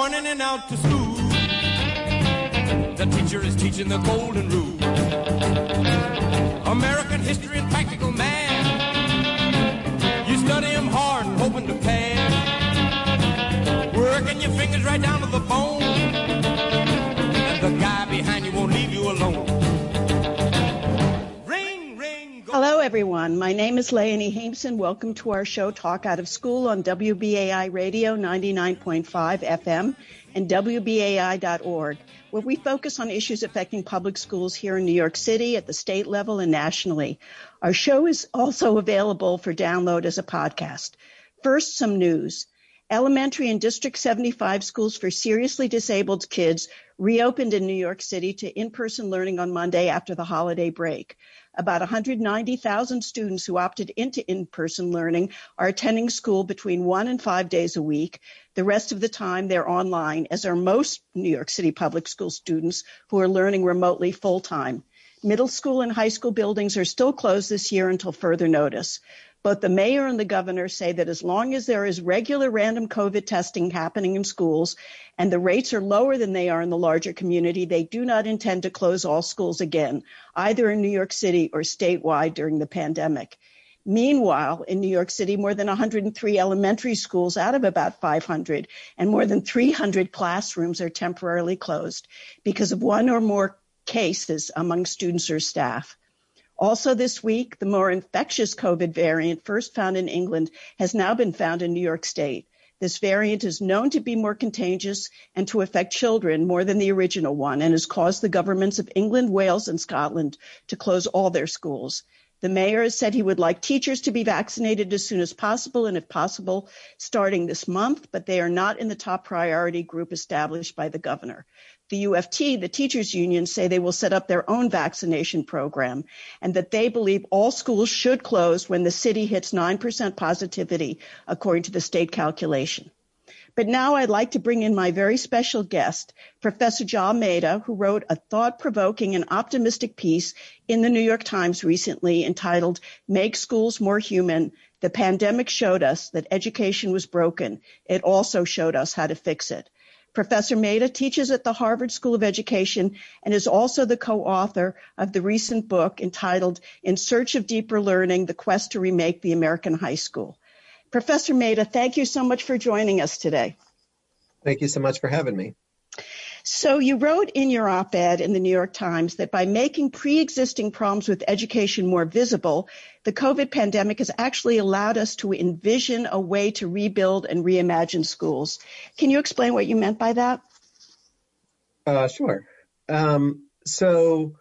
morning and out to school. The teacher is teaching the golden rule. American history and practical math. You study them hard hoping to pass. Working your fingers right down to the bone. Everyone. My name is Leonie Haimson. Welcome to our show, Talk Out of School, on WBAI Radio 99.5 FM and WBAI.org, where we focus on issues affecting public schools here in New York City, at the state level, and nationally. Our show is also available for download as a podcast. First, some news. Elementary and District 75 schools for seriously disabled kids reopened in New York City to in-person learning on Monday after the holiday break. About 190,000 students who opted into in-person learning are attending school between one and five days a week. The rest of the time they're online, as are most New York City public school students who are learning remotely full-time. Middle school and high school buildings are still closed this year until further notice. Both the mayor and the governor say that as long as there is regular random COVID testing happening in schools and the rates are lower than they are in the larger community, they do not intend to close all schools again, either in New York City or statewide during the pandemic. Meanwhile, in New York City, more than 103 elementary schools out of about 500 and more than 300 classrooms are temporarily closed because of one or more cases among students or staff. Also this week, the more infectious COVID variant first found in England has now been found in New York State. This variant is known to be more contagious and to affect children more than the original one and has caused the governments of England, Wales, and Scotland to close all their schools. The mayor has said he would like teachers to be vaccinated as soon as possible and if possible starting this month, but they are not in the top priority group established by the governor. The UFT, the teachers union, say they will set up their own vaccination program and that they believe all schools should close when the city hits 9% positivity, according to the state calculation. But now I'd like to bring in my very special guest, Professor Jal Mehta, who wrote a thought-provoking and optimistic piece in the New York Times recently entitled Make Schools More Human. The pandemic showed us that education was broken. It also showed us how to fix it. Professor Mehta teaches at the Harvard School of Education and is also the co-author of the recent book entitled In Search of Deeper Learning, The Quest to Remake the American High School. Professor Mehta, thank you so much for joining us today. Thank you so much for having me. So you wrote in your op-ed in the New York Times that by making pre-existing problems with education more visible, the COVID pandemic has actually allowed us to envision a way to rebuild and reimagine schools. Can you explain what you meant by that? Uh, sure. Um, so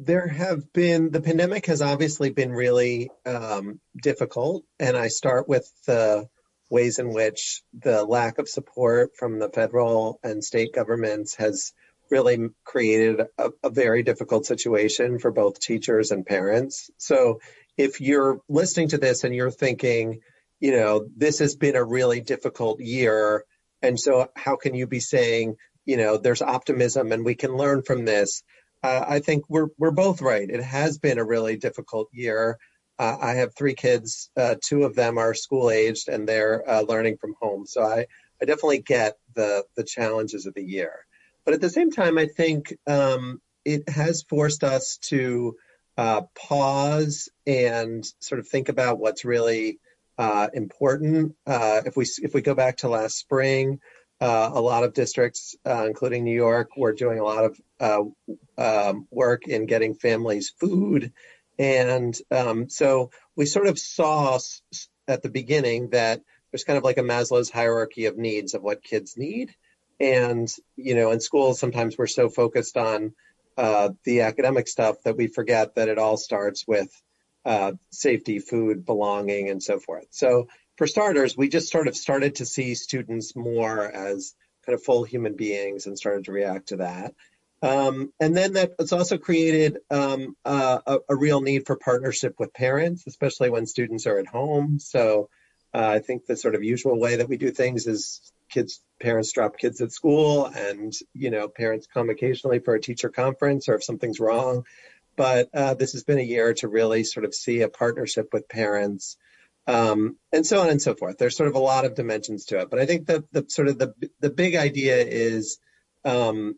there have been the pandemic has obviously been really um, difficult, and I start with the ways in which the lack of support from the federal and state governments has really created a, a, very difficult situation for both teachers and parents. So if you're listening to this and you're thinking, you know, this has been a really difficult year, and so how can you be saying, you know, there's optimism and we can learn from this? Uh, I think we're we're both right. It has been a really difficult year. Uh, I have three kids. Uh, two of them are school aged and they're uh, learning from home. So I, I definitely get the the challenges of the year. But at the same time, I think um, it has forced us to uh, pause and sort of think about what's really uh, important. Uh, if we if we go back to last spring, uh, a lot of districts, including New York, were doing a lot of uh, um, work in getting families food, and um, so we sort of saw at the beginning that there's kind of like a Maslow's hierarchy of needs of what kids need and, you know, in schools, sometimes we're so focused on uh, the academic stuff that we forget that it all starts with uh, safety, food, belonging, and so forth. So for starters, we just sort of started to see students more as kind of full human beings and started to react to that. Um, and then that it's also created um, uh, a, a, real need for partnership with parents, especially when students are at home. So uh, I think the sort of usual way that we do things is kids parents drop kids at school and you know parents come occasionally for a teacher conference or if something's wrong but uh, this has been a year to really sort of see a partnership with parents um, and so on and so forth. There's sort of a lot of dimensions to it, but I think the the sort of the the big idea is um,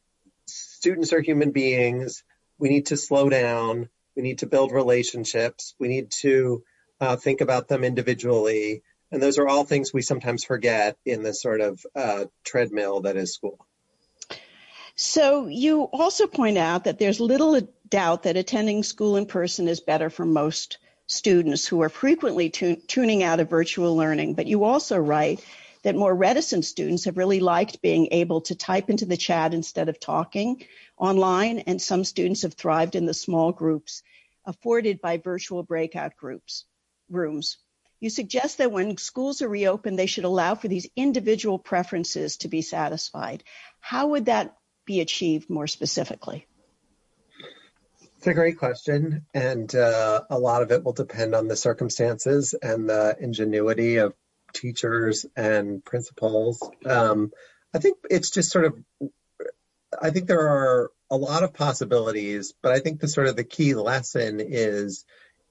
students are human beings. We need to slow down. We need to build relationships. We need to uh, think about them individually. And those are all things we sometimes forget in the sort of uh, treadmill that is school. So you also point out that there's little doubt that attending school in person is better for most students who are frequently tuning out of virtual learning. But you also write that more reticent students have really liked being able to type into the chat instead of talking online, and some students have thrived in the small groups afforded by virtual breakout groups rooms. You suggest that when schools are reopened, they should allow for these individual preferences to be satisfied. How would that be achieved more specifically? It's a great question, and uh, a lot of it will depend on the circumstances and the ingenuity of teachers and principals. Um, I think it's just sort of, I think there are a lot of possibilities, but I think the sort of the key lesson is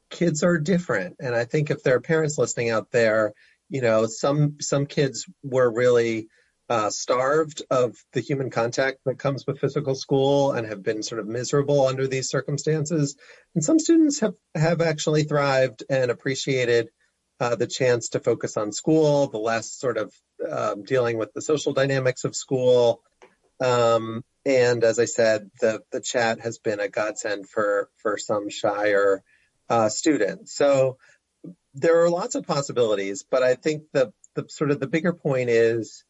kids are different. And I think if there are parents listening out there, you know, some some kids were really uh, starved of the human contact that comes with physical school and have been sort of miserable under these circumstances. And some students have have actually thrived and appreciated uh, the chance to focus on school, the less sort of um, dealing with the social dynamics of school. Um, and as I said, the the chat has been a godsend for for some shyer uh, students. So there are lots of possibilities, but I think the the sort of the bigger point is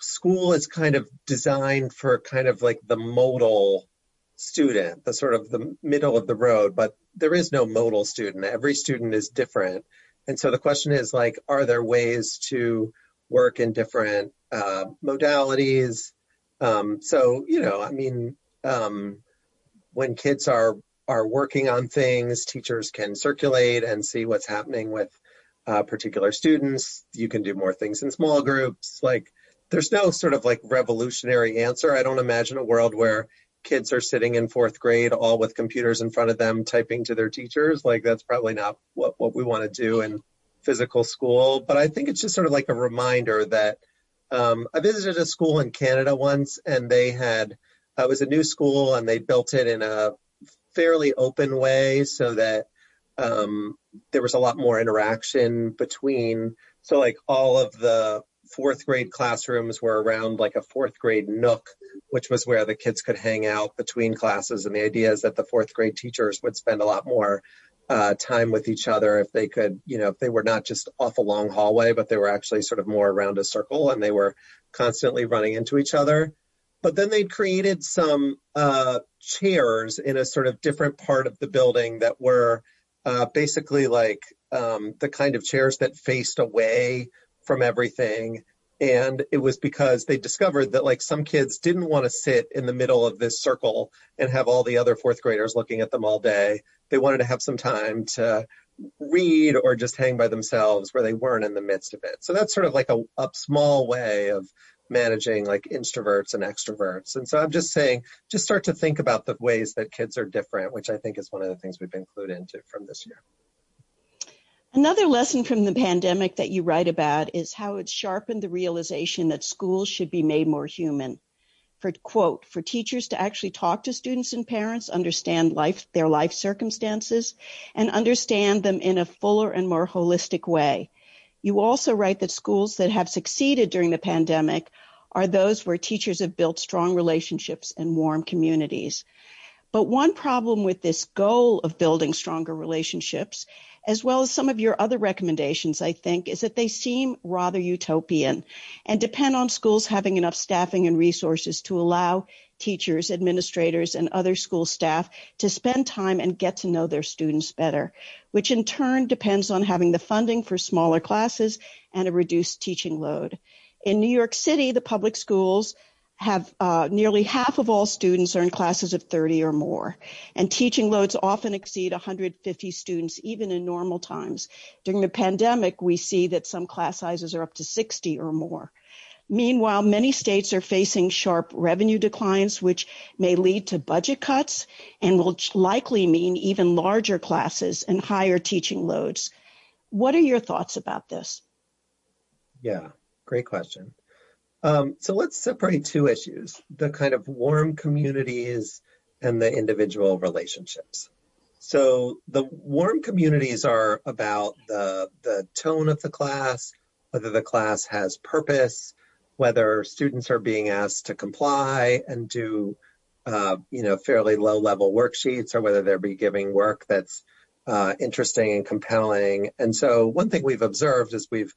school is kind of designed for kind of like the modal student, the sort of the middle of the road, but there is no modal student. Every student is different. And so the question is like, are there ways to work in different uh, modalities? Um, so, you know, I mean, um, when kids are are working on things, teachers can circulate and see what's happening with uh, particular students. You can do more things in small groups. Like, there's no sort of like revolutionary answer. I don't imagine a world where kids are sitting in fourth grade all with computers in front of them typing to their teachers. Like that's probably not what, what we want to do in physical school. But I think it's just sort of like a reminder that um, I visited a school in Canada once and they had, uh, it was a new school and they built it in a fairly open way so that um, there was a lot more interaction between, so like all of the fourth grade classrooms were around like a fourth grade nook, which was where the kids could hang out between classes. And the idea is that the fourth grade teachers would spend a lot more uh, time with each other if they could, you know, if they were not just off a long hallway, but they were actually sort of more around a circle and they were constantly running into each other. But then they'd created some uh, chairs in a sort of different part of the building that were uh, basically like um, the kind of chairs that faced away from everything. And it was because they discovered that like some kids didn't want to sit in the middle of this circle and have all the other fourth graders looking at them all day. They wanted to have some time to read or just hang by themselves where they weren't in the midst of it. So that's sort of like a, a small way of managing like introverts and extroverts. And so I'm just saying, just start to think about the ways that kids are different, which I think is one of the things we've included into from this year. Another lesson from the pandemic that you write about is how it sharpened the realization that schools should be made more human. For quote, for teachers to actually talk to students and parents, understand life, their life circumstances, and understand them in a fuller and more holistic way. You also write that schools that have succeeded during the pandemic are those where teachers have built strong relationships and warm communities. But one problem with this goal of building stronger relationships as well as some of your other recommendations, I think, is that they seem rather utopian and depend on schools having enough staffing and resources to allow teachers, administrators, and other school staff to spend time and get to know their students better, which in turn depends on having the funding for smaller classes and a reduced teaching load. In New York City, the public schools have uh, nearly half of all students are in classes of 30 or more, and teaching loads often exceed 150 students, even in normal times. During the pandemic, we see that some class sizes are up to 60 or more. Meanwhile, many states are facing sharp revenue declines, which may lead to budget cuts and will likely mean even larger classes and higher teaching loads. What are your thoughts about this? Yeah, great question. Um, so let's separate two issues the kind of warm communities and the individual relationships. So the warm communities are about the, the tone of the class, whether the class has purpose, whether students are being asked to comply and do uh, you know fairly low level worksheets or whether they're be giving work that's uh, interesting and compelling. And so one thing we've observed is we've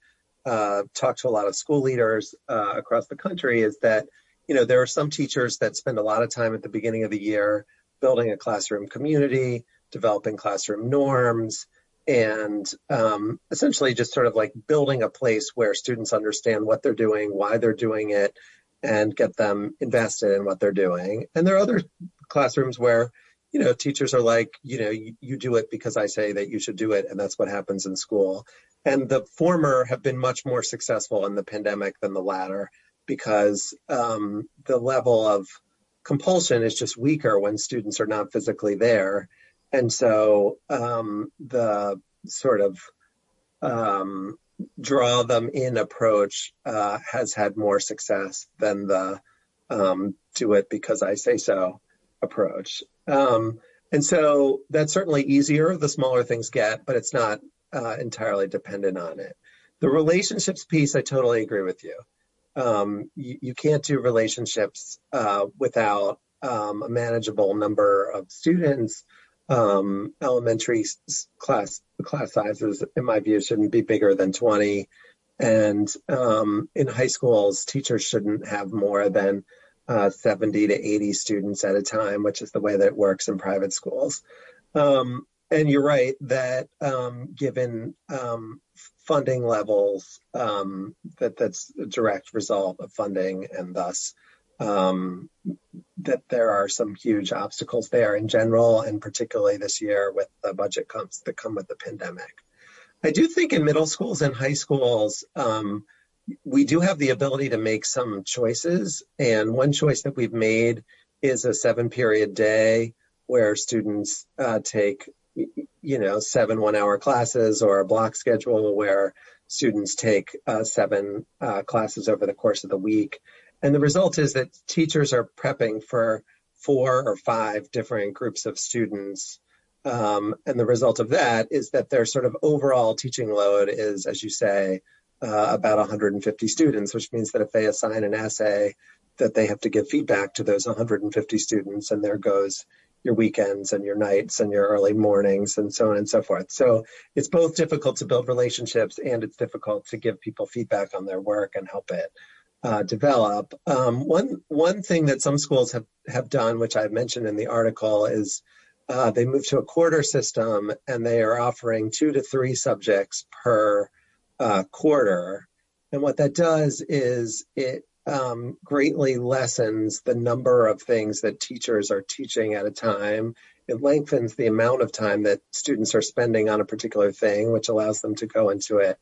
talked to a lot of school leaders uh, across the country is that you know there are some teachers that spend a lot of time at the beginning of the year building a classroom community, developing classroom norms, and um, essentially just sort of like building a place where students understand what they're doing, why they're doing it, and get them invested in what they're doing. And there are other classrooms where, you know, teachers are like, you know, you, you do it because I say that you should do it, and that's what happens in school. And the former have been much more successful in the pandemic than the latter because um, the level of compulsion is just weaker when students are not physically there. And so um, the sort of um, draw them in approach uh, has had more success than the um, do it because I say so approach. Um, and so that's certainly easier the smaller things get, but it's not uh, entirely dependent on it. The relationships piece, I totally agree with you. Um, you, you, can't do relationships uh, without um, a manageable number of students um, elementary class class sizes, in my view, shouldn't be bigger than 20. And um, in high schools, teachers shouldn't have more than uh, 70 to 80 students at a time, which is the way that it works in private schools. Um, and you're right that um, given um, funding levels, um, that that's a direct result of funding and thus um, that there are some huge obstacles there in general, and particularly this year with the budget comes that come with the pandemic. I do think in middle schools and high schools, um, we do have the ability to make some choices. And one choice that we've made is a seven period day where students uh, take, you know, seven one hour classes or a block schedule where students take uh, seven uh, classes over the course of the week. And the result is that teachers are prepping for four or five different groups of students. Um, and the result of that is that their sort of overall teaching load is, as you say, about 150 students, which means that if they assign an essay, that they have to give feedback to those 150 students, and there goes your weekends and your nights and your early mornings and so on and so forth. So it's both difficult to build relationships and it's difficult to give people feedback on their work and help it uh, develop. Um, one one thing that some schools have have done, which I've mentioned in the article, is uh, they moved to a quarter system and they are offering two to three subjects per uh, quarter. And what that does is it um, greatly lessens the number of things that teachers are teaching at a time. It lengthens the amount of time that students are spending on a particular thing, which allows them to go into it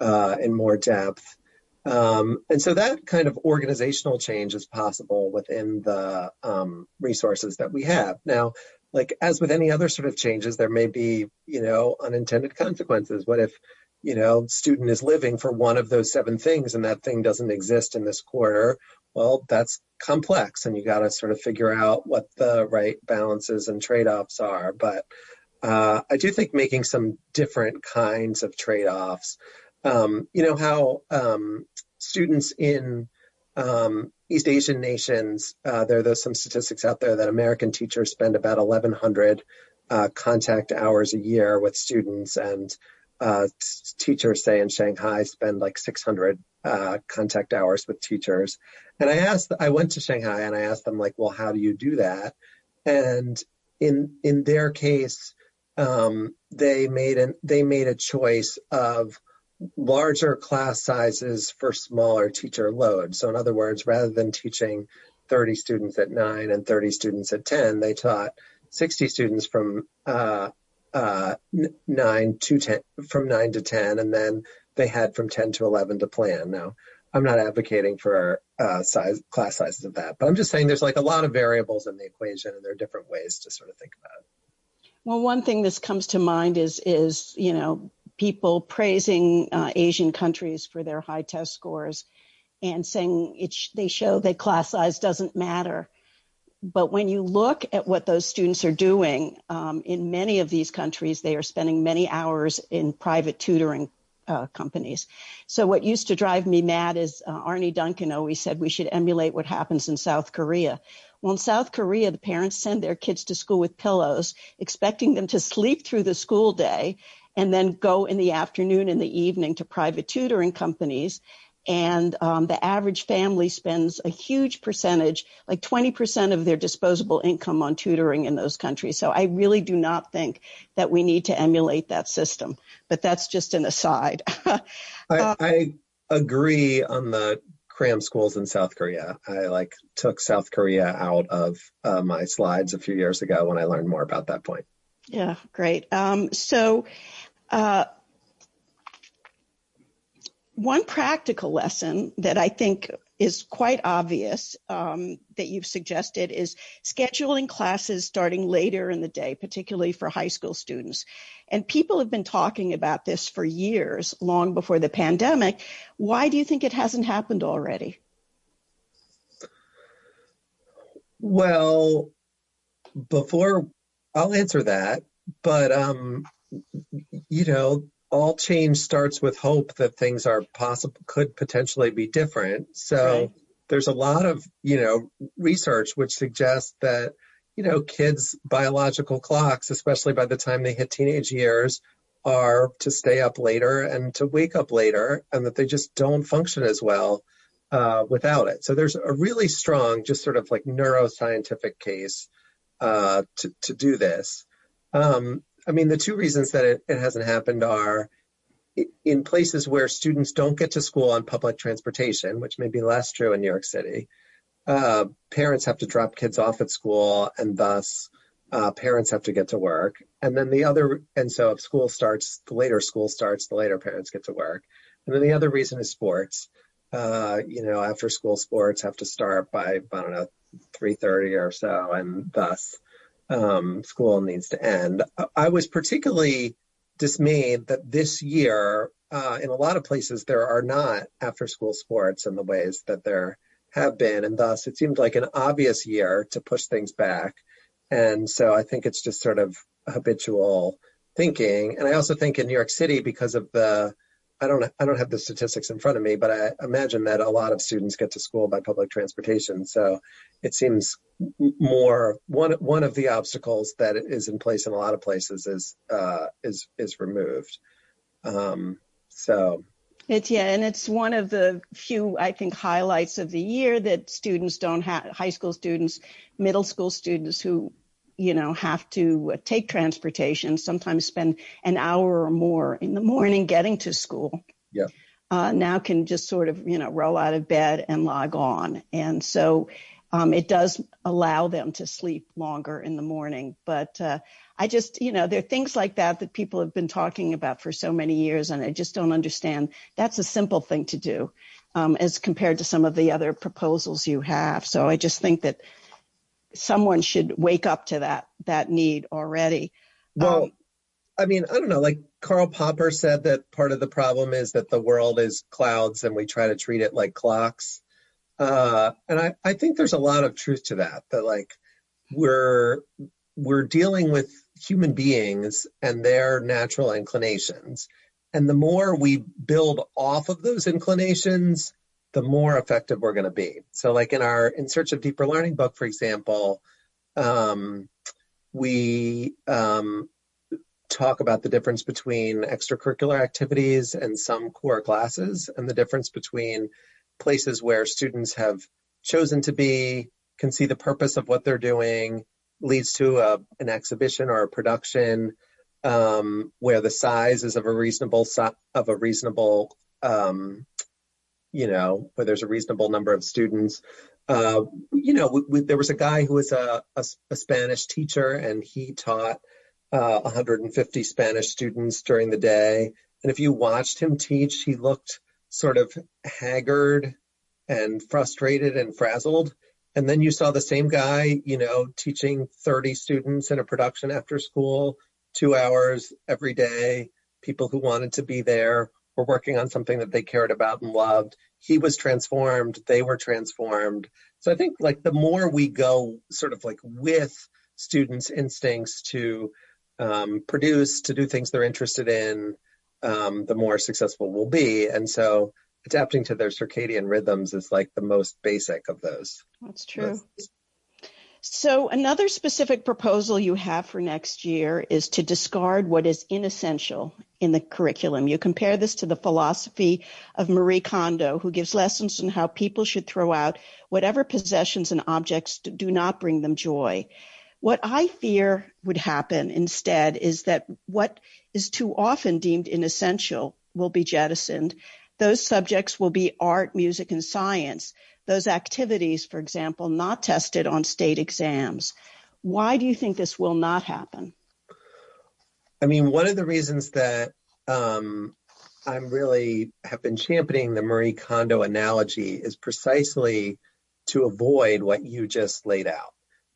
uh, in more depth. Um, and so that kind of organizational change is possible within the um, resources that we have. Now, like as with any other sort of changes, there may be, you know, unintended consequences. What if, you know, student is living for one of those seven things and that thing doesn't exist in this quarter? Well, that's complex and you got to sort of figure out what the right balances and trade-offs are. But uh, I do think making some different kinds of trade-offs um, you know how um, students in um, East Asian nations, uh, there are some statistics out there that American teachers spend about 1,100 uh, contact hours a year with students, and uh, teachers, say in Shanghai, spend like 600 uh, contact hours with teachers. And I asked, I went to Shanghai and I asked them, like, well, how do you do that? And in in their case, um, they made an they made a choice of larger class sizes for smaller teacher load. So in other words, rather than teaching 30 students at 9 and 30 students at 10, they taught 60 students from uh, 9 to 10, from 9 to 10, and then they had from 10 to 11 to plan. Now, I'm not advocating for uh, size class sizes of that, but I'm just saying there's like a lot of variables in the equation, and there are different ways to sort of think about it. Well, one thing that comes to mind is is you know people praising uh, Asian countries for their high test scores and saying it sh- they show that class size doesn't matter. But when you look at what those students are doing um, in many of these countries, they are spending many hours in private tutoring uh, companies. So what used to drive me mad is uh, Arne Duncan always said we should emulate what happens in South Korea. Well, in South Korea, the parents send their kids to school with pillows, expecting them to sleep through the school day and then go in the afternoon and the evening to private tutoring companies and um, the average family spends a huge percentage, like 20% of their disposable income on tutoring in those countries. So I really do not think that we need to emulate that system. But that's just an aside. I, uh, I agree on the cram schools in South Korea. I like took South Korea out of uh, my slides a few years ago when I learned more about that point. Yeah, great. Um, so. Uh, one practical lesson that I think is quite obvious um, that you've suggested is scheduling classes starting later in the day, particularly for high school students. And people have been talking about this for years, long before the pandemic. Why do you think it hasn't happened already? Well, before I'll answer that, but um, you know, all change starts with hope that things are possible, could potentially be different. So right. there's a lot of, you know, research which suggests that, you know, kids' biological clocks, especially by the time they hit teenage years, are to stay up later and to wake up later, and that they just don't function as well uh, without it. So there's a really strong, just sort of like neuroscientific case uh, to, to do this. Um, I mean, the two reasons that it, it hasn't happened are in places where students don't get to school on public transportation, which may be less true in New York City. Uh, parents have to drop kids off at school, and thus uh, parents have to get to work. And then the other, and so if school starts, the later school starts, the later parents get to work. And then the other reason is sports. Uh, you know, after school sports have to start by I don't know, three thirty or so, and thus school needs to end. I was particularly dismayed that this year, uh, in a lot of places, there are not after school sports in the ways that there have been. And thus, it seemed like an obvious year to push things back. And so I think it's just sort of habitual thinking. And I also think in New York City, because of the I don't I don't have the statistics in front of me, but I imagine that a lot of students get to school by public transportation. So it seems more one one of the obstacles that is in place in a lot of places is uh, is is removed. Um, so it's yeah, and it's one of the few I think highlights of the year that students don't have high school students, middle school students who you know, have to take transportation, sometimes spend an hour or more in the morning getting to school. Yeah. Uh, now can just sort of, you know, roll out of bed and log on. And so um, it does allow them to sleep longer in the morning. But uh, I just, you know, there are things like that that people have been talking about for so many years, and I just don't understand. That's a simple thing to do um, as compared to some of the other proposals you have. So I just think that someone should wake up to that that need already. Well, um, I mean, I don't know. Like Karl Popper said that part of the problem is that the world is clouds and we try to treat it like clocks. Uh, and I, I think there's a lot of truth to that. That like we're we're dealing with human beings and their natural inclinations. And the more we build off of those inclinations, the more effective we're going to be. So like in our In Search of Deeper Learning book, for example, um, we um, talk about the difference between extracurricular activities and some core classes and the difference between places where students have chosen to be, can see the purpose of what they're doing, leads to a, an exhibition or a production um, where the size is of a reasonable of a reasonable um, you know, where there's a reasonable number of students. Uh, you know, we, we, there was a guy who was a, a, a Spanish teacher and he taught uh, 150 Spanish students during the day. And if you watched him teach, he looked sort of haggard and frustrated and frazzled. And then you saw the same guy, you know, teaching 30 students in a production after school, two hours every day, people who wanted to be there were working on something that they cared about and loved. He was transformed, they were transformed. So I think like the more we go sort of like with students' instincts to um, produce, to do things they're interested in, um, the more successful we'll be. And so adapting to their circadian rhythms is like the most basic of those. That's true. Those. So, another specific proposal you have for next year is to discard what is inessential in the curriculum. You compare this to the philosophy of Marie Kondo, who gives lessons on how people should throw out whatever possessions and objects do not bring them joy. What I fear would happen instead is that what is too often deemed inessential will be jettisoned. Those subjects will be art, music, and science those activities, for example, not tested on state exams. Why do you think this will not happen? I mean, one of the reasons that um, I'm really have been championing the Marie Kondo analogy is precisely to avoid what you just laid out.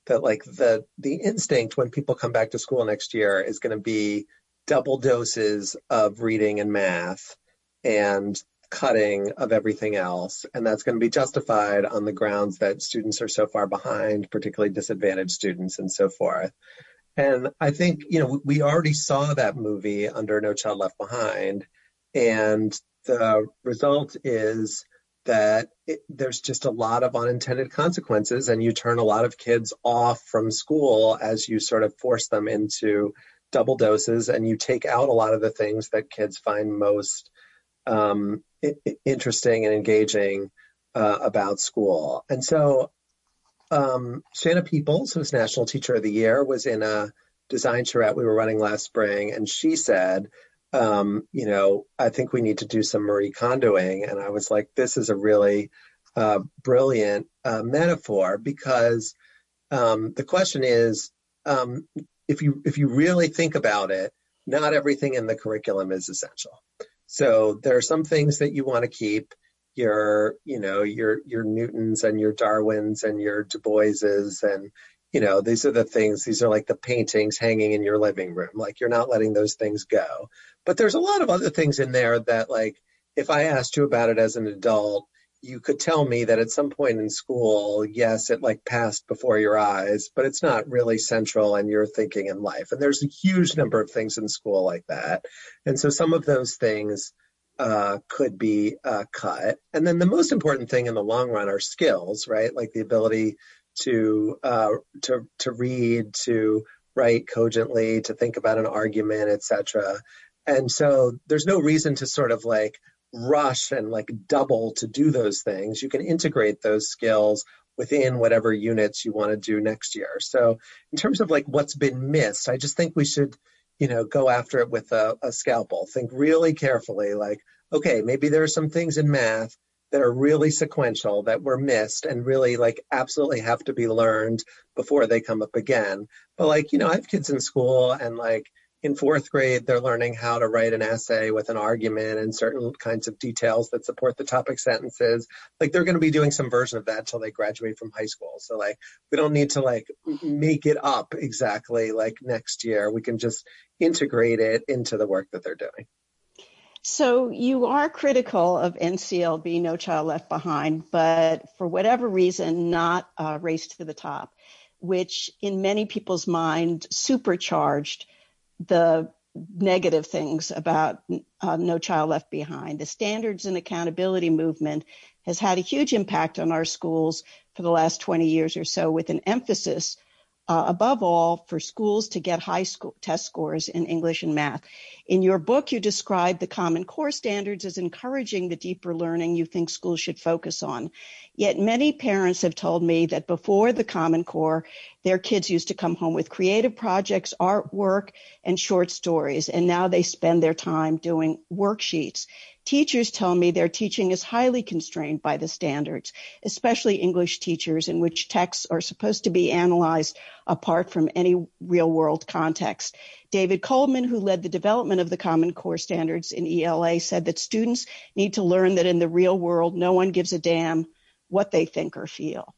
That like the the instinct when people come back to school next year is going to be double doses of reading and math and cutting of everything else. And that's going to be justified on the grounds that students are so far behind, particularly disadvantaged students and so forth. And I think, you know, we already saw that movie under No Child Left Behind. And the result is that it, there's just a lot of unintended consequences and you turn a lot of kids off from school as you sort of force them into double doses and you take out a lot of the things that kids find most um, interesting and engaging uh, about school. And so um, Shanna Peoples, who's National Teacher of the Year, was in a design charrette we were running last spring, and she said, um, you know, I think we need to do some Marie Kondoing. And I was like, this is a really uh, brilliant uh, metaphor because um, the question is, um, if you if you really think about it, not everything in the curriculum is essential. So there are some things that you want to keep your, you know, your, your Newtons and your Darwins and your Du Boises and, you know, these are the things, these are like the paintings hanging in your living room. Like you're not letting those things go. But there's a lot of other things in there that like, if I asked you about it as an adult, you could tell me that at some point in school, yes, it like passed before your eyes, but it's not really central in your thinking in life. And there's a huge number of things in school like that. And so some of those things uh, could be uh, cut. And then the most important thing in the long run are skills, right? Like the ability to uh, to to read, to write cogently, to think about an argument, etc. And so there's no reason to sort of like rush and like double to do those things. You can integrate those skills within whatever units you want to do next year. So in terms of like what's been missed, I just think we should, you know, go after it with a, a scalpel. Think really carefully, like, okay, maybe there are some things in math that are really sequential that were missed and really like absolutely have to be learned before they come up again. But like, you know, I have kids in school and like in fourth grade, they're learning how to write an essay with an argument and certain kinds of details that support the topic sentences. Like they're going to be doing some version of that until they graduate from high school. So like we don't need to like make it up exactly like next year. We can just integrate it into the work that they're doing. So you are critical of NCLB, No Child Left Behind, but for whatever reason, not uh, Race to the Top, which in many people's mind supercharged the negative things about uh, No Child Left Behind. The standards and accountability movement has had a huge impact on our schools for the last 20 years or so, with an emphasis uh, above all, for schools to get high school test scores in English and math. In your book, you describe the Common Core standards as encouraging the deeper learning you think schools should focus on. Yet many parents have told me that before the Common Core, their kids used to come home with creative projects, artwork, and short stories, and now they spend their time doing worksheets. Teachers tell me their teaching is highly constrained by the standards, especially English teachers in which texts are supposed to be analyzed apart from any real world context. David Coleman, who led the development of the Common Core standards in ELA, said that students need to learn that in the real world, no one gives a damn what they think or feel.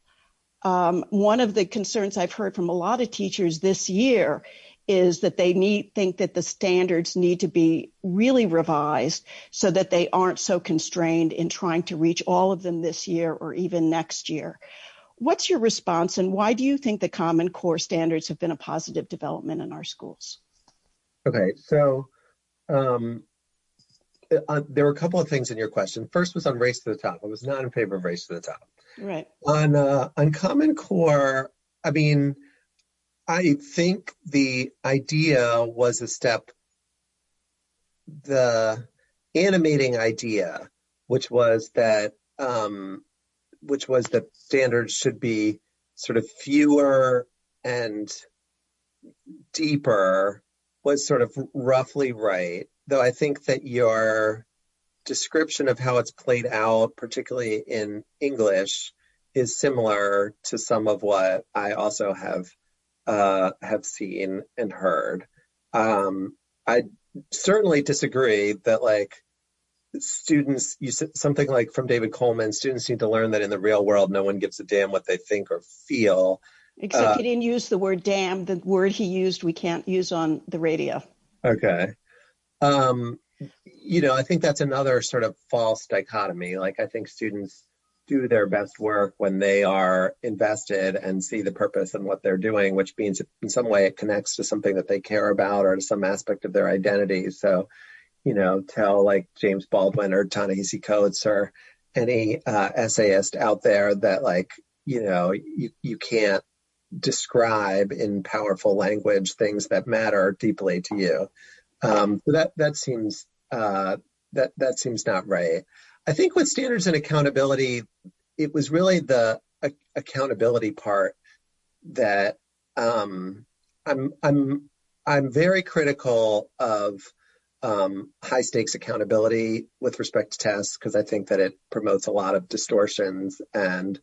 Um, one of the concerns I've heard from a lot of teachers this year is that they think that the standards need to be really revised so that they aren't so constrained in trying to reach all of them this year or even next year. What's your response and why do you think the Common Core standards have been a positive development in our schools? Okay, so um, uh, there were a couple of things in your question. First was on race to the top. I was not in favor of race to the top. Right. On uh, on Common Core, I mean, I think the idea was a step. The animating idea, which was that, um, which was that standards should be sort of fewer and deeper, was sort of roughly right. Though I think that your description of how it's played out, particularly in English, is similar to some of what I also have uh, have seen and heard. Um, I certainly disagree that like students, you said something like from David Coleman, students need to learn that in the real world, no one gives a damn what they think or feel. Except uh, he didn't use the word damn. The word he used, we can't use on the radio. Okay. Um, you know, I think that's another sort of false dichotomy. Like, I think students do their best work when they are invested and see the purpose and what they're doing, which means in some way it connects to something that they care about or to some aspect of their identity. So, you know, tell like James Baldwin or Ta-Nehisi Coates or any uh, essayist out there that like, you know, you, you can't describe in powerful language things that matter deeply to you. Um, that, that seems, uh, that, that seems not right. I think with standards and accountability, it was really the a- accountability part that um, I'm I'm I'm very critical of um, high stakes accountability with respect to tests because I think that it promotes a lot of distortions and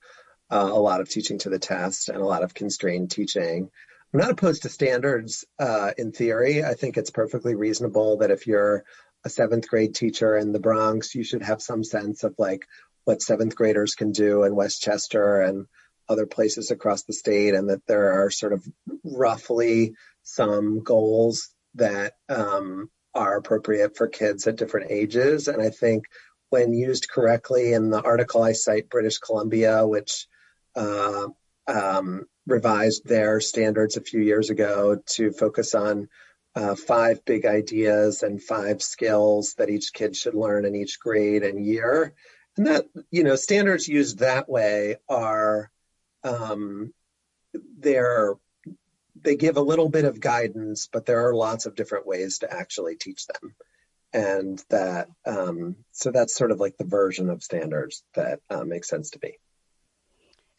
uh, a lot of teaching to the test and a lot of constrained teaching. I'm not opposed to standards uh, in theory. I think it's perfectly reasonable that if you're a seventh grade teacher in the Bronx, you should have some sense of like what seventh graders can do in Westchester and other places across the state, and that there are sort of roughly some goals that um, are appropriate for kids at different ages. And I think when used correctly in the article I cite British Columbia, which revised their standards a few years ago to focus on uh, five big ideas and five skills that each kid should learn in each grade and year. And that, you know, standards used that way are, um, they're, they give a little bit of guidance, but there are lots of different ways to actually teach them. And that, um, so that's sort of like the version of standards that uh, makes sense to me.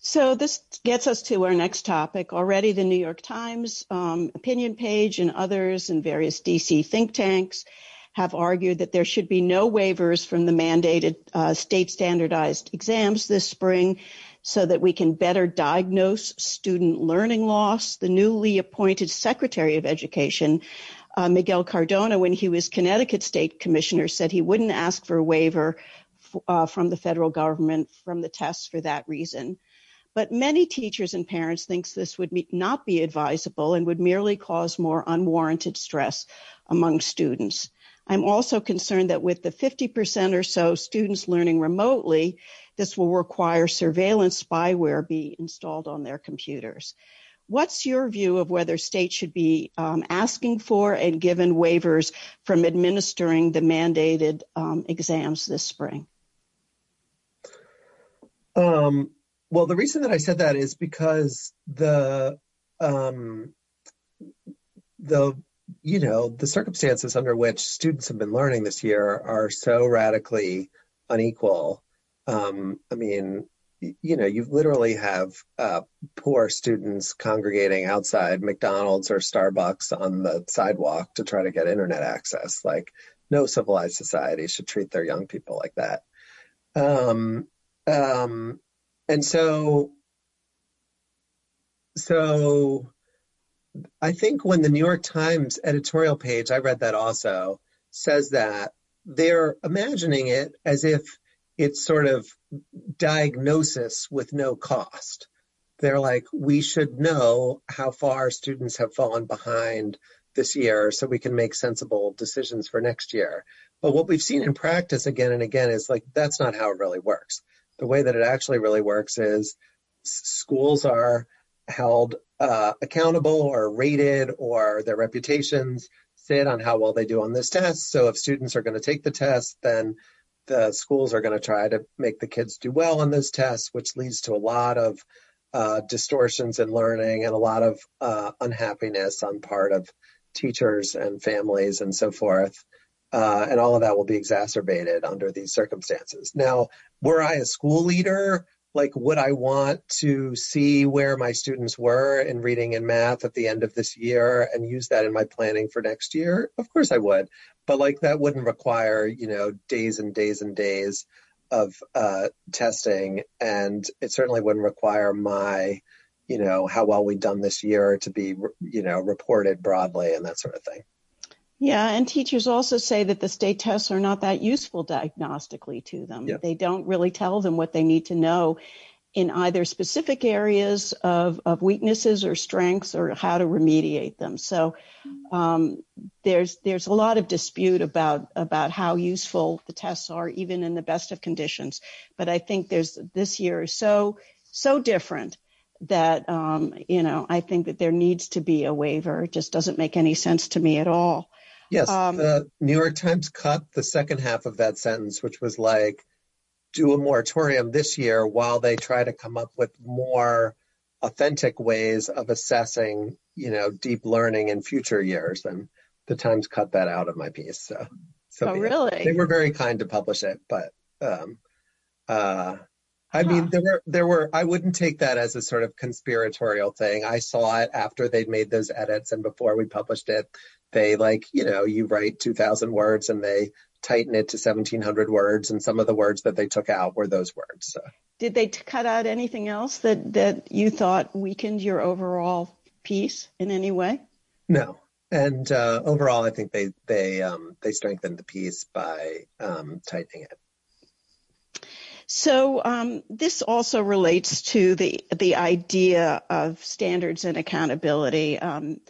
So this gets us to our next topic. Already the New York Times um, opinion page and others and various DC think tanks have argued that there should be no waivers from the mandated uh, state standardized exams this spring so that we can better diagnose student learning loss. The newly appointed Secretary of Education, uh, Miguel Cardona, when he was Connecticut State Commissioner, said he wouldn't ask for a waiver uh, from the federal government from the tests for that reason. But many teachers and parents think this would not be advisable and would merely cause more unwarranted stress among students. I'm also concerned that with the 50% or so students learning remotely, this will require surveillance spyware be installed on their computers. What's your view of whether states should be um, asking for and given waivers from administering the mandated um, exams this spring? Well, the reason that I said that is because the um, the you know the circumstances under which students have been learning this year are so radically unequal. Um, I mean, you know, you literally have uh, poor students congregating outside McDonald's or Starbucks on the sidewalk to try to get internet access. Like, no civilized society should treat their young people like that. Um, um, and so, so I think when the New York Times editorial page, I read that also, says that they're imagining it as if it's sort of diagnosis with no cost. they're like, we should know how far students have fallen behind this year so we can make sensible decisions for next year. But what we've seen in practice again and again is like, that's not how it really works. The way that it actually really works is schools are held uh, accountable or rated or their reputations sit on how well they do on this test. So if students are going to take the test, then the schools are going to try to make the kids do well on those tests, which leads to a lot of uh, distortions in learning and a lot of uh, unhappiness on part of teachers and families and so forth. Uh, and all of that will be exacerbated under these circumstances. Now, were I a school leader, like would I want to see where my students were in reading and math at the end of this year and use that in my planning for next year? Of course I would. But like that wouldn't require, you know, days and days and days of uh, testing, and it certainly wouldn't require my, you know, how well we've done this year to be, you know, reported broadly and that sort of thing. Yeah, and teachers also say that the state tests are not that useful diagnostically to them. They don't really tell them what they need to know in either specific areas of, of weaknesses or strengths or how to remediate them. So um, there's there's a lot of dispute about about how useful the tests are, even in the best of conditions. But I think there's this year is so so different that um, you know I think that there needs to be a waiver. It just doesn't make any sense to me at all. Yes, um, the New York Times cut the second half of that sentence, which was like do a moratorium this year while they try to come up with more authentic ways of assessing, you know, deep learning in future years. And the Times cut that out of my piece. So, so oh, really? They were very kind to publish it, but um, uh, I mean, there were there were. I wouldn't take that as a sort of conspiratorial thing. I saw it after they'd made those edits and before we published it. They like, you know, you write two thousand words and they tighten it to 1700 words and some of the words that they took out were those words so. did they t- cut out anything else that that you thought weakened your overall piece in any way? No. And uh, overall i think they they um, they strengthened the piece by um, tightening it. So um, this also relates to the the idea of standards and accountability. Um,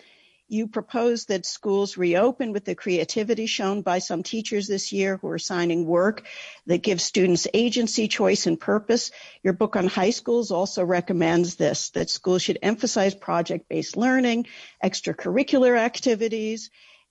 you propose that schools reopen with the creativity shown by some teachers this year who are assigning work that gives students agency, choice, and purpose. Your book on high schools also recommends this, that schools should emphasize project-based learning, extracurricular activities,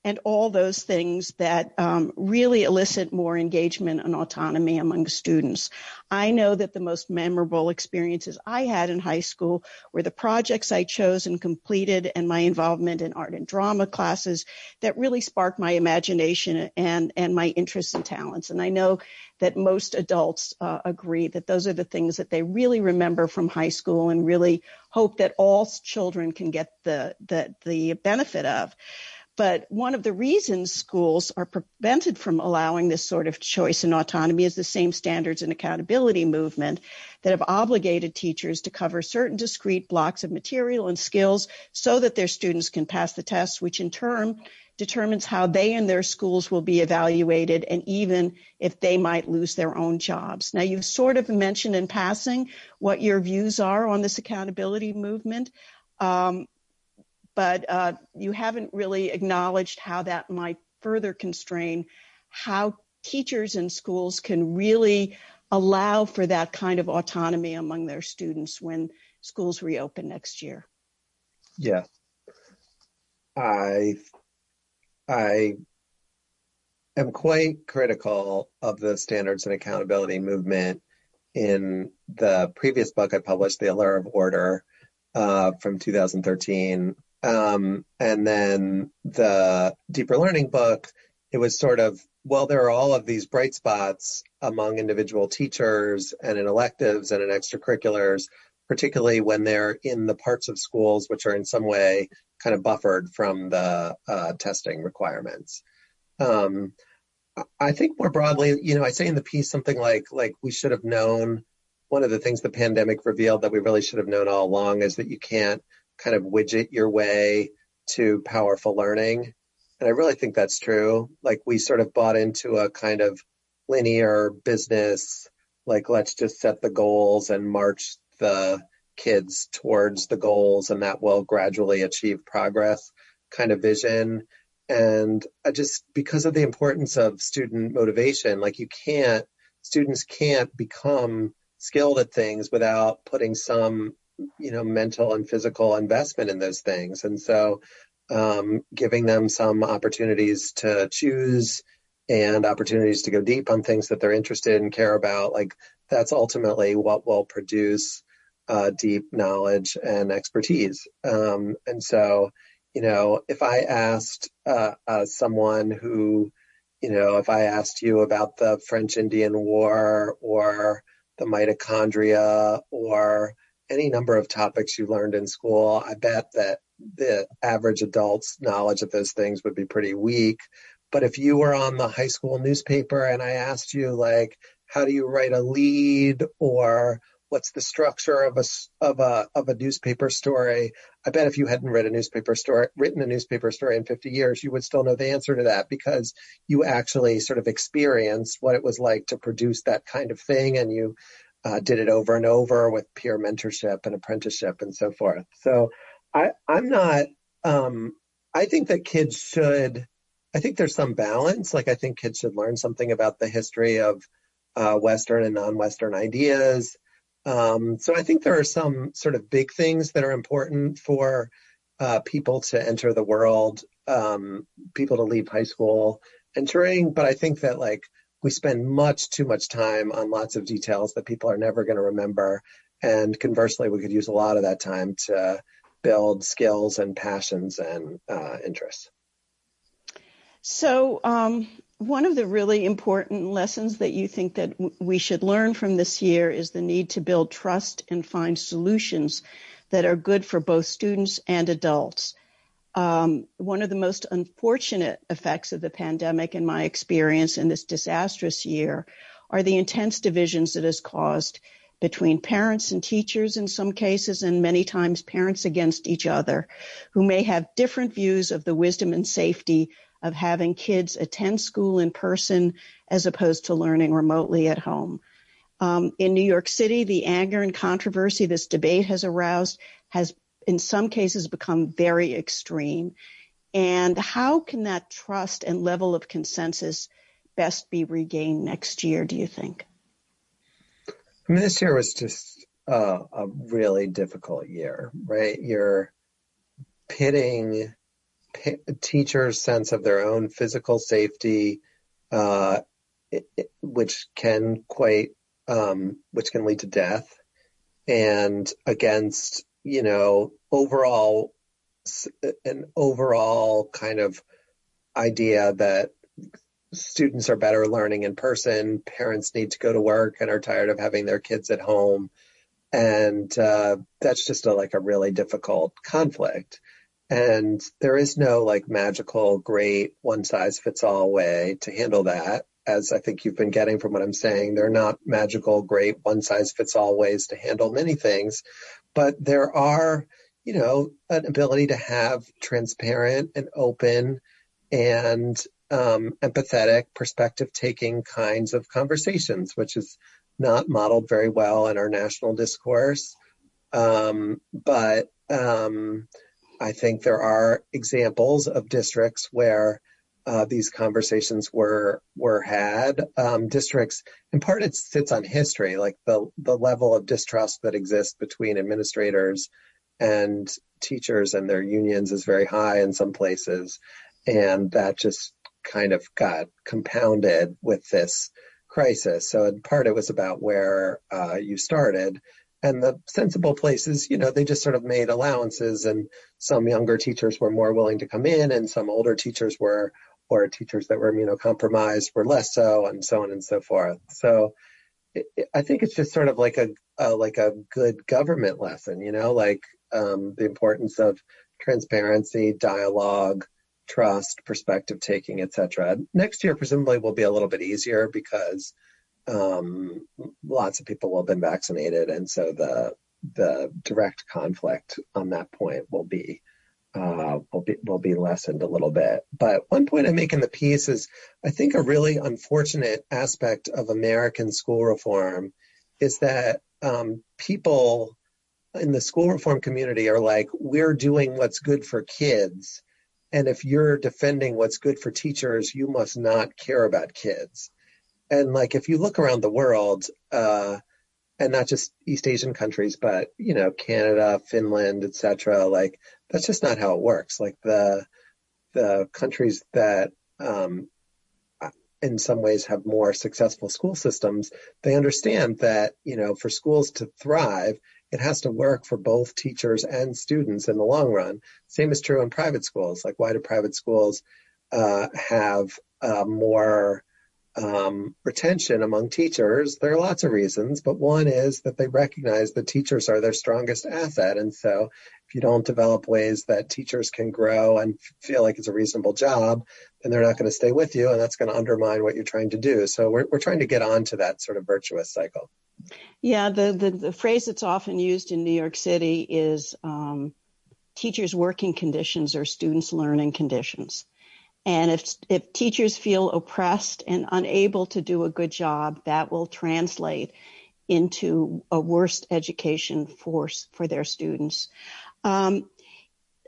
and all those things that um, really elicit more engagement and autonomy among students. I know that the most memorable experiences I had in high school were the projects I chose and completed and my involvement in art and drama classes that really sparked my imagination and, and my interests and talents. And I know that most adults uh, agree that those are the things that they really remember from high school and really hope that all children can get the, the, the benefit of. But one of the reasons schools are prevented from allowing this sort of choice and autonomy is the same standards and accountability movement that have obligated teachers to cover certain discrete blocks of material and skills so that their students can pass the tests, which in turn determines how they and their schools will be evaluated and even if they might lose their own jobs. Now, you've sort of mentioned in passing what your views are on this accountability movement. Um, but uh, you haven't really acknowledged how that might further constrain how teachers and schools can really allow for that kind of autonomy among their students when schools reopen next year. Yeah. I I am quite critical of the standards and accountability movement in the previous book I published, The Allure of Order, uh, from 2013, um, and then the deeper learning book, it was sort of, well, there are all of these bright spots among individual teachers and in electives and in extracurriculars, particularly when they're in the parts of schools which are in some way kind of buffered from the uh, testing requirements. Um, I think more broadly, you know, I say in the piece something like, like we should have known. One of the things the pandemic revealed that we really should have known all along is that you can't kind of widget your way to powerful learning. And I really think that's true. Like we sort of bought into a kind of linear business, like let's just set the goals and march the kids towards the goals and that will gradually achieve progress kind of vision. And I just, because of the importance of student motivation, like you can't, students can't become skilled at things without putting some, you know, mental and physical investment in those things. And so, um, giving them some opportunities to choose and opportunities to go deep on things that they're interested and care about, like that's ultimately what will produce uh, deep knowledge and expertise. Um, and so, you know, if I asked uh, uh, someone who, you know, if I asked you about the French Indian War or the mitochondria or any number of topics you learned in school, I bet that the average adult's knowledge of those things would be pretty weak. But if you were on the high school newspaper and I asked you, like, how do you write a lead or what's the structure of a of a of a newspaper story. I bet if you hadn't read a newspaper story, written a newspaper story in 50 years, you would still know the answer to that because you actually sort of experienced what it was like to produce that kind of thing, and you uh, did it over and over with peer mentorship and apprenticeship and so forth. So I I'm not. Um, I think that kids should. I think there's some balance. Like I think kids should learn something about the history of uh, Western and non-Western ideas. Um, so I think there are some sort of big things that are important for uh, people to enter the world, um, people to leave high school entering. But I think that like we spend much too much time on lots of details that people are never going to remember. And conversely, we could use a lot of that time to build skills and passions and uh, interests. So, um, one of the really important lessons that you think that w- we should learn from this year is the need to build trust and find solutions that are good for both students and adults. Um, one of the most unfortunate effects of the pandemic, in my experience, in this disastrous year, are the intense divisions it has caused between parents and teachers in some cases, and many times parents against each other, who may have different views of the wisdom and safety of having kids attend school in person as opposed to learning remotely at home. Um, in New York City, the anger and controversy this debate has aroused has in some cases become very extreme. And how can that trust and level of consensus best be regained next year, do you think? I mean, this year was just uh, a really difficult year, right? You're pitting teachers' sense of their own physical safety, uh, which can quite, um, which can lead to death, and against you know overall an overall kind of idea that students are better learning in person, parents need to go to work and are tired of having their kids at home, and uh, that's just a, like a really difficult conflict. And there is no like magical, great one size fits all way to handle that. As I think you've been getting from what I'm saying, they're not magical, great one size fits all ways to handle many things, but there are, you know, an ability to have transparent and open and um, empathetic, perspective taking kinds of conversations, which is not modeled very well in our national discourse. Um, but, um, I think there are examples of districts where uh, these conversations were were had. Um, districts, in part, it sits on history, like the the level of distrust that exists between administrators and teachers and their unions is very high in some places, and that just kind of got compounded with this crisis. So in part, it was about where uh, you started, and the sensible places, you know, they just sort of made allowances and some younger teachers were more willing to come in and some older teachers were, or teachers that were immunocompromised were less so and so on and so forth. So it, it, I think it's just sort of like a, a, like a good government lesson, you know, like um, the importance of transparency, dialogue, trust, perspective taking, etc. Next year presumably will be a little bit easier because um, lots of people will have been vaccinated, and so the the direct conflict on that point will be uh, will be will be lessened a little bit. But one point I make in the piece is I think a really unfortunate aspect of American school reform is that um, people in the school reform community are like, we're doing what's good for kids. And if you're defending what's good for teachers, you must not care about kids. And like, if you look around the world, uh, and not just East Asian countries, but you know, Canada, Finland, etc. Like, that's just not how it works. Like the the countries that um, in some ways have more successful school systems, they understand that, you know, for schools to thrive, it has to work for both teachers and students in the long run. Same is true in private schools. Like, why do private schools uh, have uh, more um, retention among teachers? There are lots of reasons, but one is that they recognize that teachers are their strongest asset. And so if you don't develop ways that teachers can grow and feel like it's a reasonable job, then they're not going to stay with you, and that's going to undermine what you're trying to do. So we're we're trying to get onto that sort of virtuous cycle. Yeah, the the, the phrase that's often used in New York City is um, teachers' working conditions or students' learning conditions. And if if teachers feel oppressed and unable to do a good job, that will translate into a worse education for for their students. Um,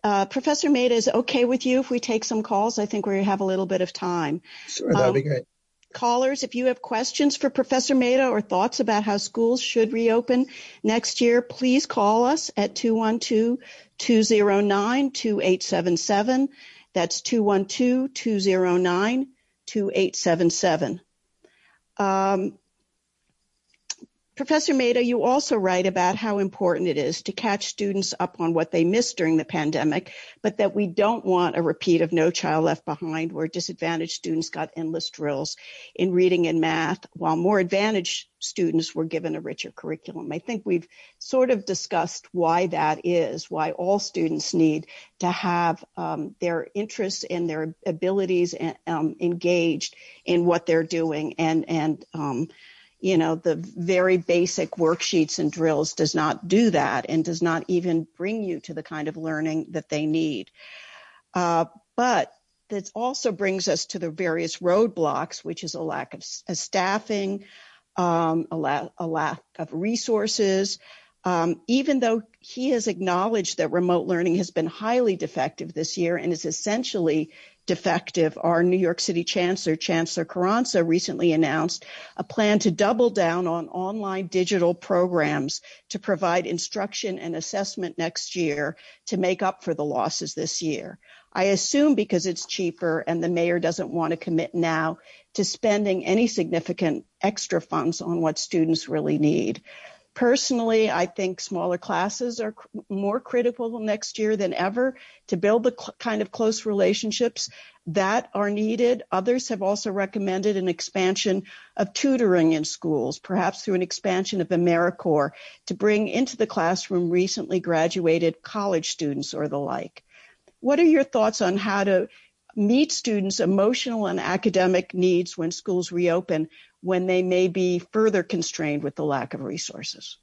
uh, Professor Mehta, is okay with you if we take some calls? I think we have a little bit of time. Sure, that'd um, be great. Callers, if you have questions for Professor Mehta or thoughts about how schools should reopen next year, please call us at 212-209-2877. That's 212-209-2877. Professor Mehta, you also write about how important it is to catch students up on what they missed during the pandemic, but that we don't want a repeat of No Child Left Behind, where disadvantaged students got endless drills in reading and math, while more advantaged students were given a richer curriculum. I think we've sort of discussed why that is, why all students need to have um, their interests and their abilities um, engaged in what they're doing and and um, you know, the very basic worksheets and drills does not do that and does not even bring you to the kind of learning that they need. Uh, but this also brings us to the various roadblocks, which is a lack of staffing, um, a, la- a, lack of resources. Um, even though he has acknowledged that remote learning has been highly defective this year and is essentially defective, our New York City Chancellor, Chancellor Carranza, recently announced a plan to double down on online digital programs to provide instruction and assessment next year to make up for the losses this year. I assume because it's cheaper and the mayor doesn't want to commit now to spending any significant extra funds on what students really need. Personally, I think smaller classes are more critical next year than ever to build the kind of close relationships that are needed. Others have also recommended an expansion of tutoring in schools, perhaps through an expansion of AmeriCorps to bring into the classroom recently graduated college students or the like. What are your thoughts on how to meet students' emotional and academic needs when schools reopen when they may be further constrained with the lack of resources?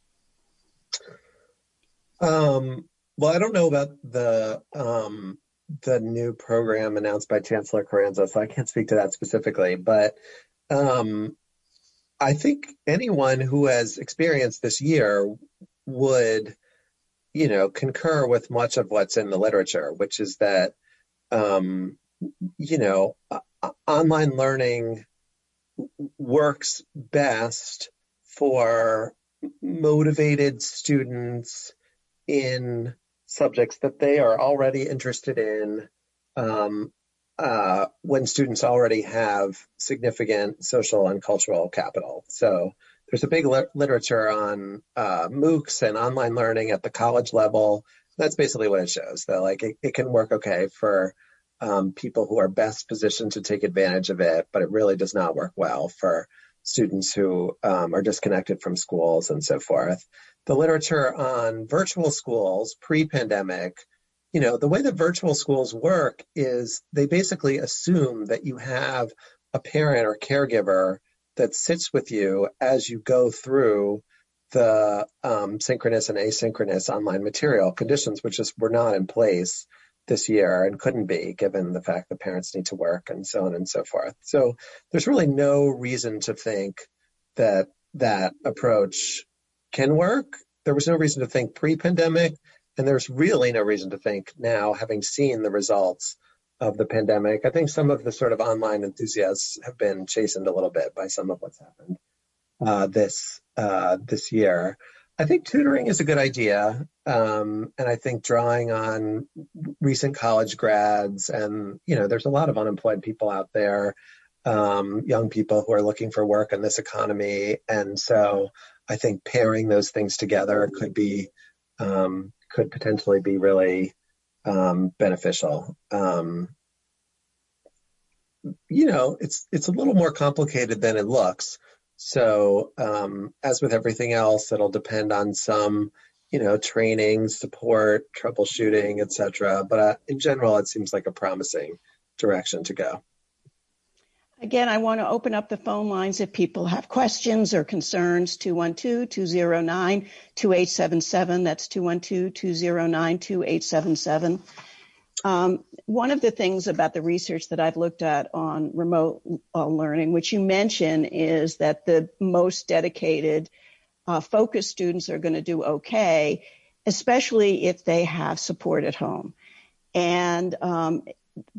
Um, well, I don't know about the um, the new program announced by Chancellor Carranza, so I can't speak to that specifically. But um, I think anyone who has experienced this year would, you know, concur with much of what's in the literature, which is that, um, you know, online learning works best for motivated students in subjects that they are already interested in um, uh, when students already have significant social and cultural capital. So there's a big li- literature on uh, MOOCs and online learning at the college level. That's basically what it shows. That like it, it can work okay for um, people who are best positioned to take advantage of it, but it really does not work well for students who um, are disconnected from schools and so forth. The literature on virtual schools pre-pandemic, you know, the way that virtual schools work is they basically assume that you have a parent or caregiver that sits with you as you go through the um, synchronous and asynchronous online material conditions, which just were not in place this year and couldn't be given the fact that parents need to work and so on and so forth. So there's really no reason to think that that approach can work. there was no reason to think pre-pandemic, and there's really no reason to think now, having seen the results of the pandemic. I think some of the sort of online enthusiasts have been chastened a little bit by some of what's happened uh, this uh, this year. I think tutoring is a good idea, um, and I think drawing on recent college grads and you know, there's a lot of unemployed people out there, um, young people who are looking for work in this economy, and so I think pairing those things together could be um, could potentially be really um, beneficial. Um, you know, it's it's a little more complicated than it looks. So um, as with everything else, it'll depend on some, you know, training, support, troubleshooting, etc. But uh, in general, it seems like a promising direction to go. Again, I want to open up the phone lines if people have questions or concerns. 212-209-2877. That's 212-209-2877. Um, one of the things about the research that I've looked at on remote uh, learning, which you mentioned, is that the most dedicated, uh, focused students are going to do okay, especially if they have support at home. And um,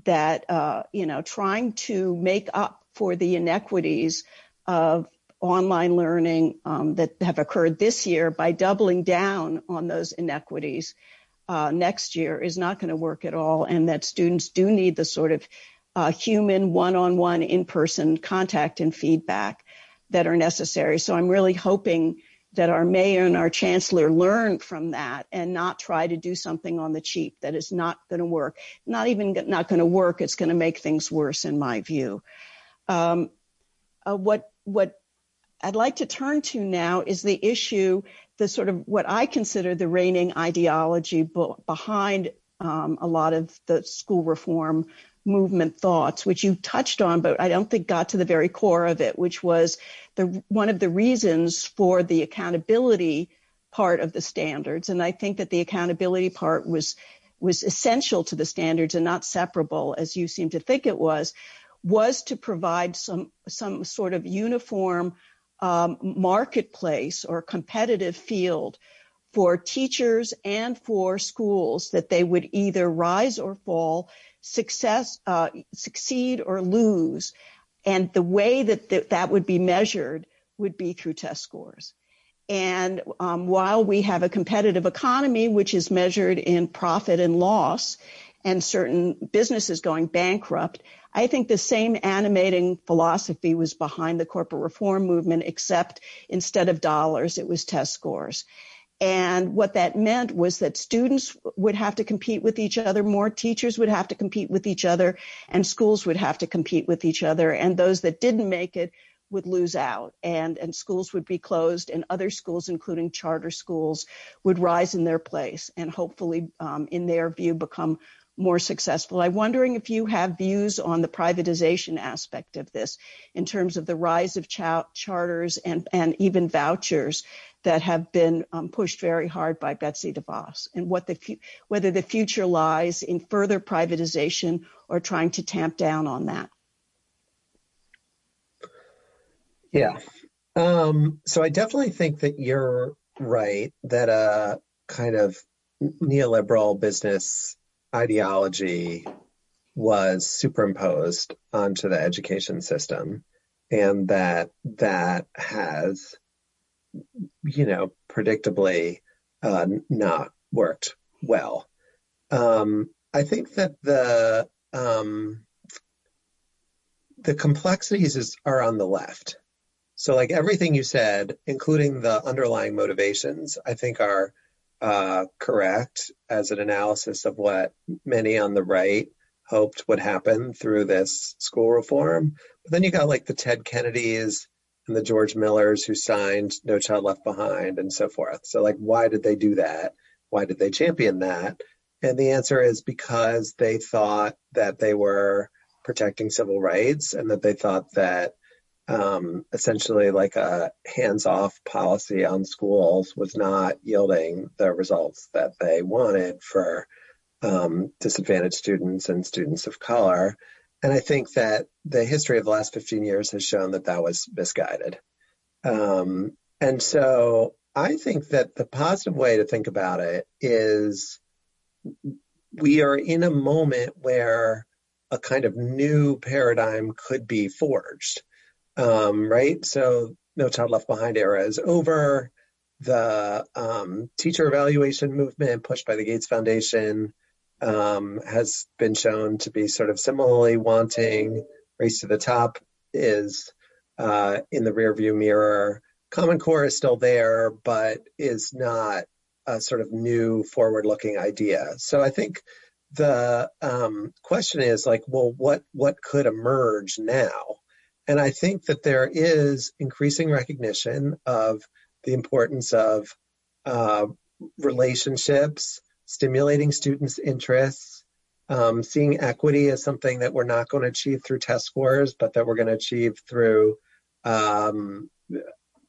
that, uh, you know, trying to make up for the inequities of online learning um, that have occurred this year by doubling down on those inequities next year is not going to work at all, and that students do need the sort of uh, human one-on-one in-person contact and feedback that are necessary. So I'm really hoping that our mayor and our chancellor learn from that and not try to do something on the cheap that is not going to work. Not even not going to work. It's going to make things worse, in my view. Um, uh, what what I'd like to turn to now is the issue the sort of what I consider the reigning ideology behind um, a lot of the school reform movement thoughts, which you touched on, but I don't think got to the very core of it, which was the one of the reasons for the accountability part of the standards. And I think that the accountability part was was essential to the standards and not separable, as you seem to think it was, was to provide some some sort of uniform marketplace or competitive field for teachers and for schools that they would either rise or fall, success, uh, succeed or lose. And the way that th- that would be measured would be through test scores. And um, while we have a competitive economy, which is measured in profit and loss, and certain businesses going bankrupt, I think the same animating philosophy was behind the corporate reform movement, except instead of dollars, it was test scores. And what that meant was that students would have to compete with each other more, teachers would have to compete with each other, and schools would have to compete with each other. And those that didn't make it would lose out and, and schools would be closed and other schools, including charter schools, would rise in their place and hopefully, um, in their view, become more successful. I'm wondering if you have views on the privatization aspect of this in terms of the rise of charters and, and even vouchers that have been um, pushed very hard by Betsy DeVos and what the whether the future lies in further privatization or trying to tamp down on that. Yeah. Um, so I definitely think that you're right that a kind of neoliberal business ideology was superimposed onto the education system and that that has you know predictably uh, not worked well. Um, i think that the um, the complexities is, are on the left. So like everything you said including the underlying motivations i think are Uh, correct as an analysis of what many on the right hoped would happen through this school reform. But then you got like the Ted Kennedys and the George Millers who signed No Child Left Behind and so forth. So like, why did they do that? Why did they champion that? And the answer is because they thought that they were protecting civil rights and that they thought that um, essentially like a hands-off policy on schools was not yielding the results that they wanted for um, disadvantaged students and students of color. And I think that the history of the last 15 years has shown that that was misguided. Um, and so I think that the positive way to think about it is we are in a moment where a kind of new paradigm could be forged, um, right? So, No Child Left Behind era is over. The um, teacher evaluation movement pushed by the Gates Foundation um, has been shown to be sort of similarly wanting. Race to the top is uh, in the rearview mirror. Common Core is still there, but is not a sort of new forward-looking idea. So I think the um, question is like, well, what what could emerge now? And I think that there is increasing recognition of the importance of uh, relationships, stimulating students' interests, um, seeing equity as something that we're not going to achieve through test scores, but that we're going to achieve through um,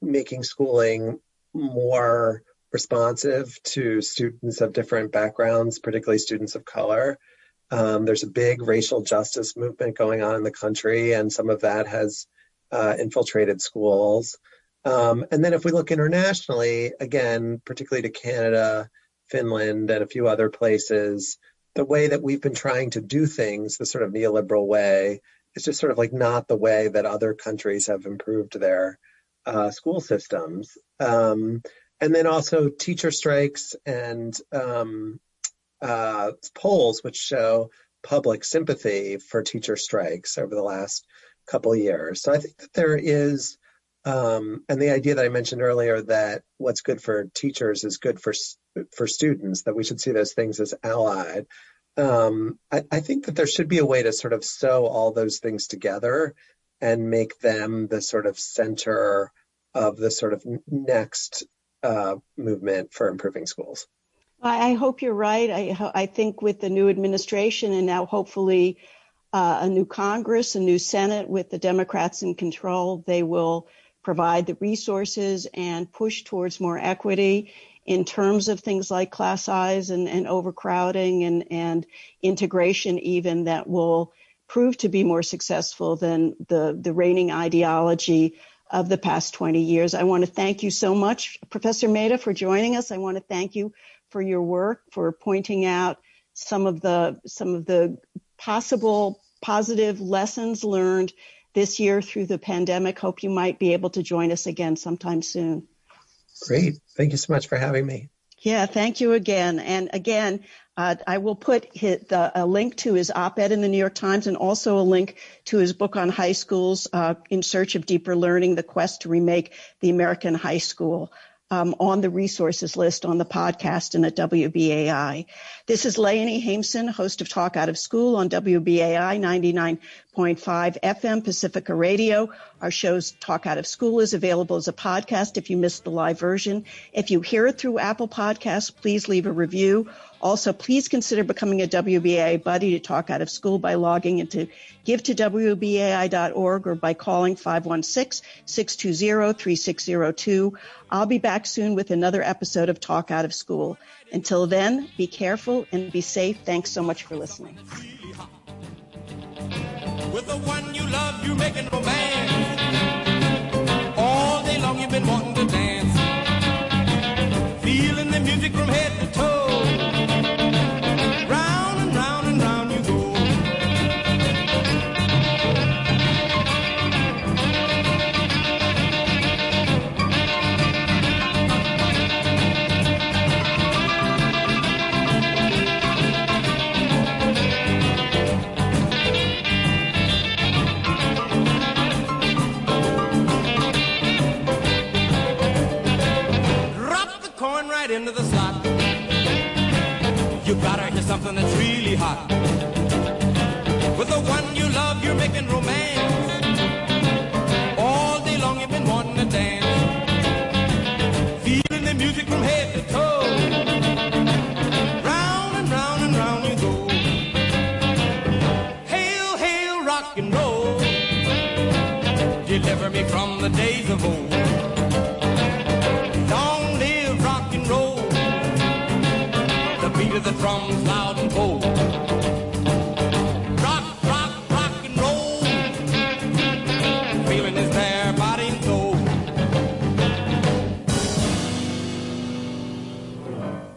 making schooling more responsive to students of different backgrounds, particularly students of color. Um, there's a big racial justice movement going on in the country, and some of that has uh, infiltrated schools. Um, and then if we look internationally, again, particularly to Canada, Finland, and a few other places, the way that we've been trying to do things, the sort of neoliberal way, is just sort of like not the way that other countries have improved their uh, school systems. Um, and then also teacher strikes and um, uh, polls which show public sympathy for teacher strikes over the last couple years. So I think that there is, um, and the idea that I mentioned earlier that what's good for teachers is good for for students, that we should see those things as allied. Um, I, I think that there should be a way to sort of sew all those things together and make them the sort of center of the sort of next uh, movement for improving schools. I hope you're right. I, think with the new administration and now hopefully uh, a new Congress, a new Senate with the Democrats in control, they will provide the resources and push towards more equity in terms of things like class size and, overcrowding and, integration even that will prove to be more successful than the, reigning ideology of the past 20 years. I want to thank you so much, Professor Mehta, for joining us. I want to thank you for your work, for pointing out some of the some of the possible positive lessons learned this year through the pandemic. Hope you might be able to join us again sometime soon. Great. Thank you so much for having me. Yeah, thank you again. And again, uh, I will put his, the, a link to his op-ed in the New York Times and also a link to his book on high schools, uh, In Search of Deeper Learning, The Quest to Remake the American High School Um, on the resources list on the podcast and at WBAI. This is Leonie Haimson, host of Talk Out of School on WBAI 99.5 FM Pacifica Radio. Our show's Talk Out of School is available as a podcast if you missed the live version. If you hear it through Apple Podcasts, please leave a review also, please consider becoming a WBA buddy to talk out of school by logging into givetowbai.org or by calling 516-620-3602. I'll be back soon with another episode of Talk Out of School. Until then, be careful and be safe. Thanks so much for listening. With the one you love, you're making romance. All day long you've been wanting to dance. Feeling the music from head to toe. Something that's really hot. With the one you love, you're making romance. All day long you've been wanting to dance. Feeling the music from head to toe. Round and round and round you go. Hail, hail, rock and roll. Deliver me from the days of old. The drums loud and bold.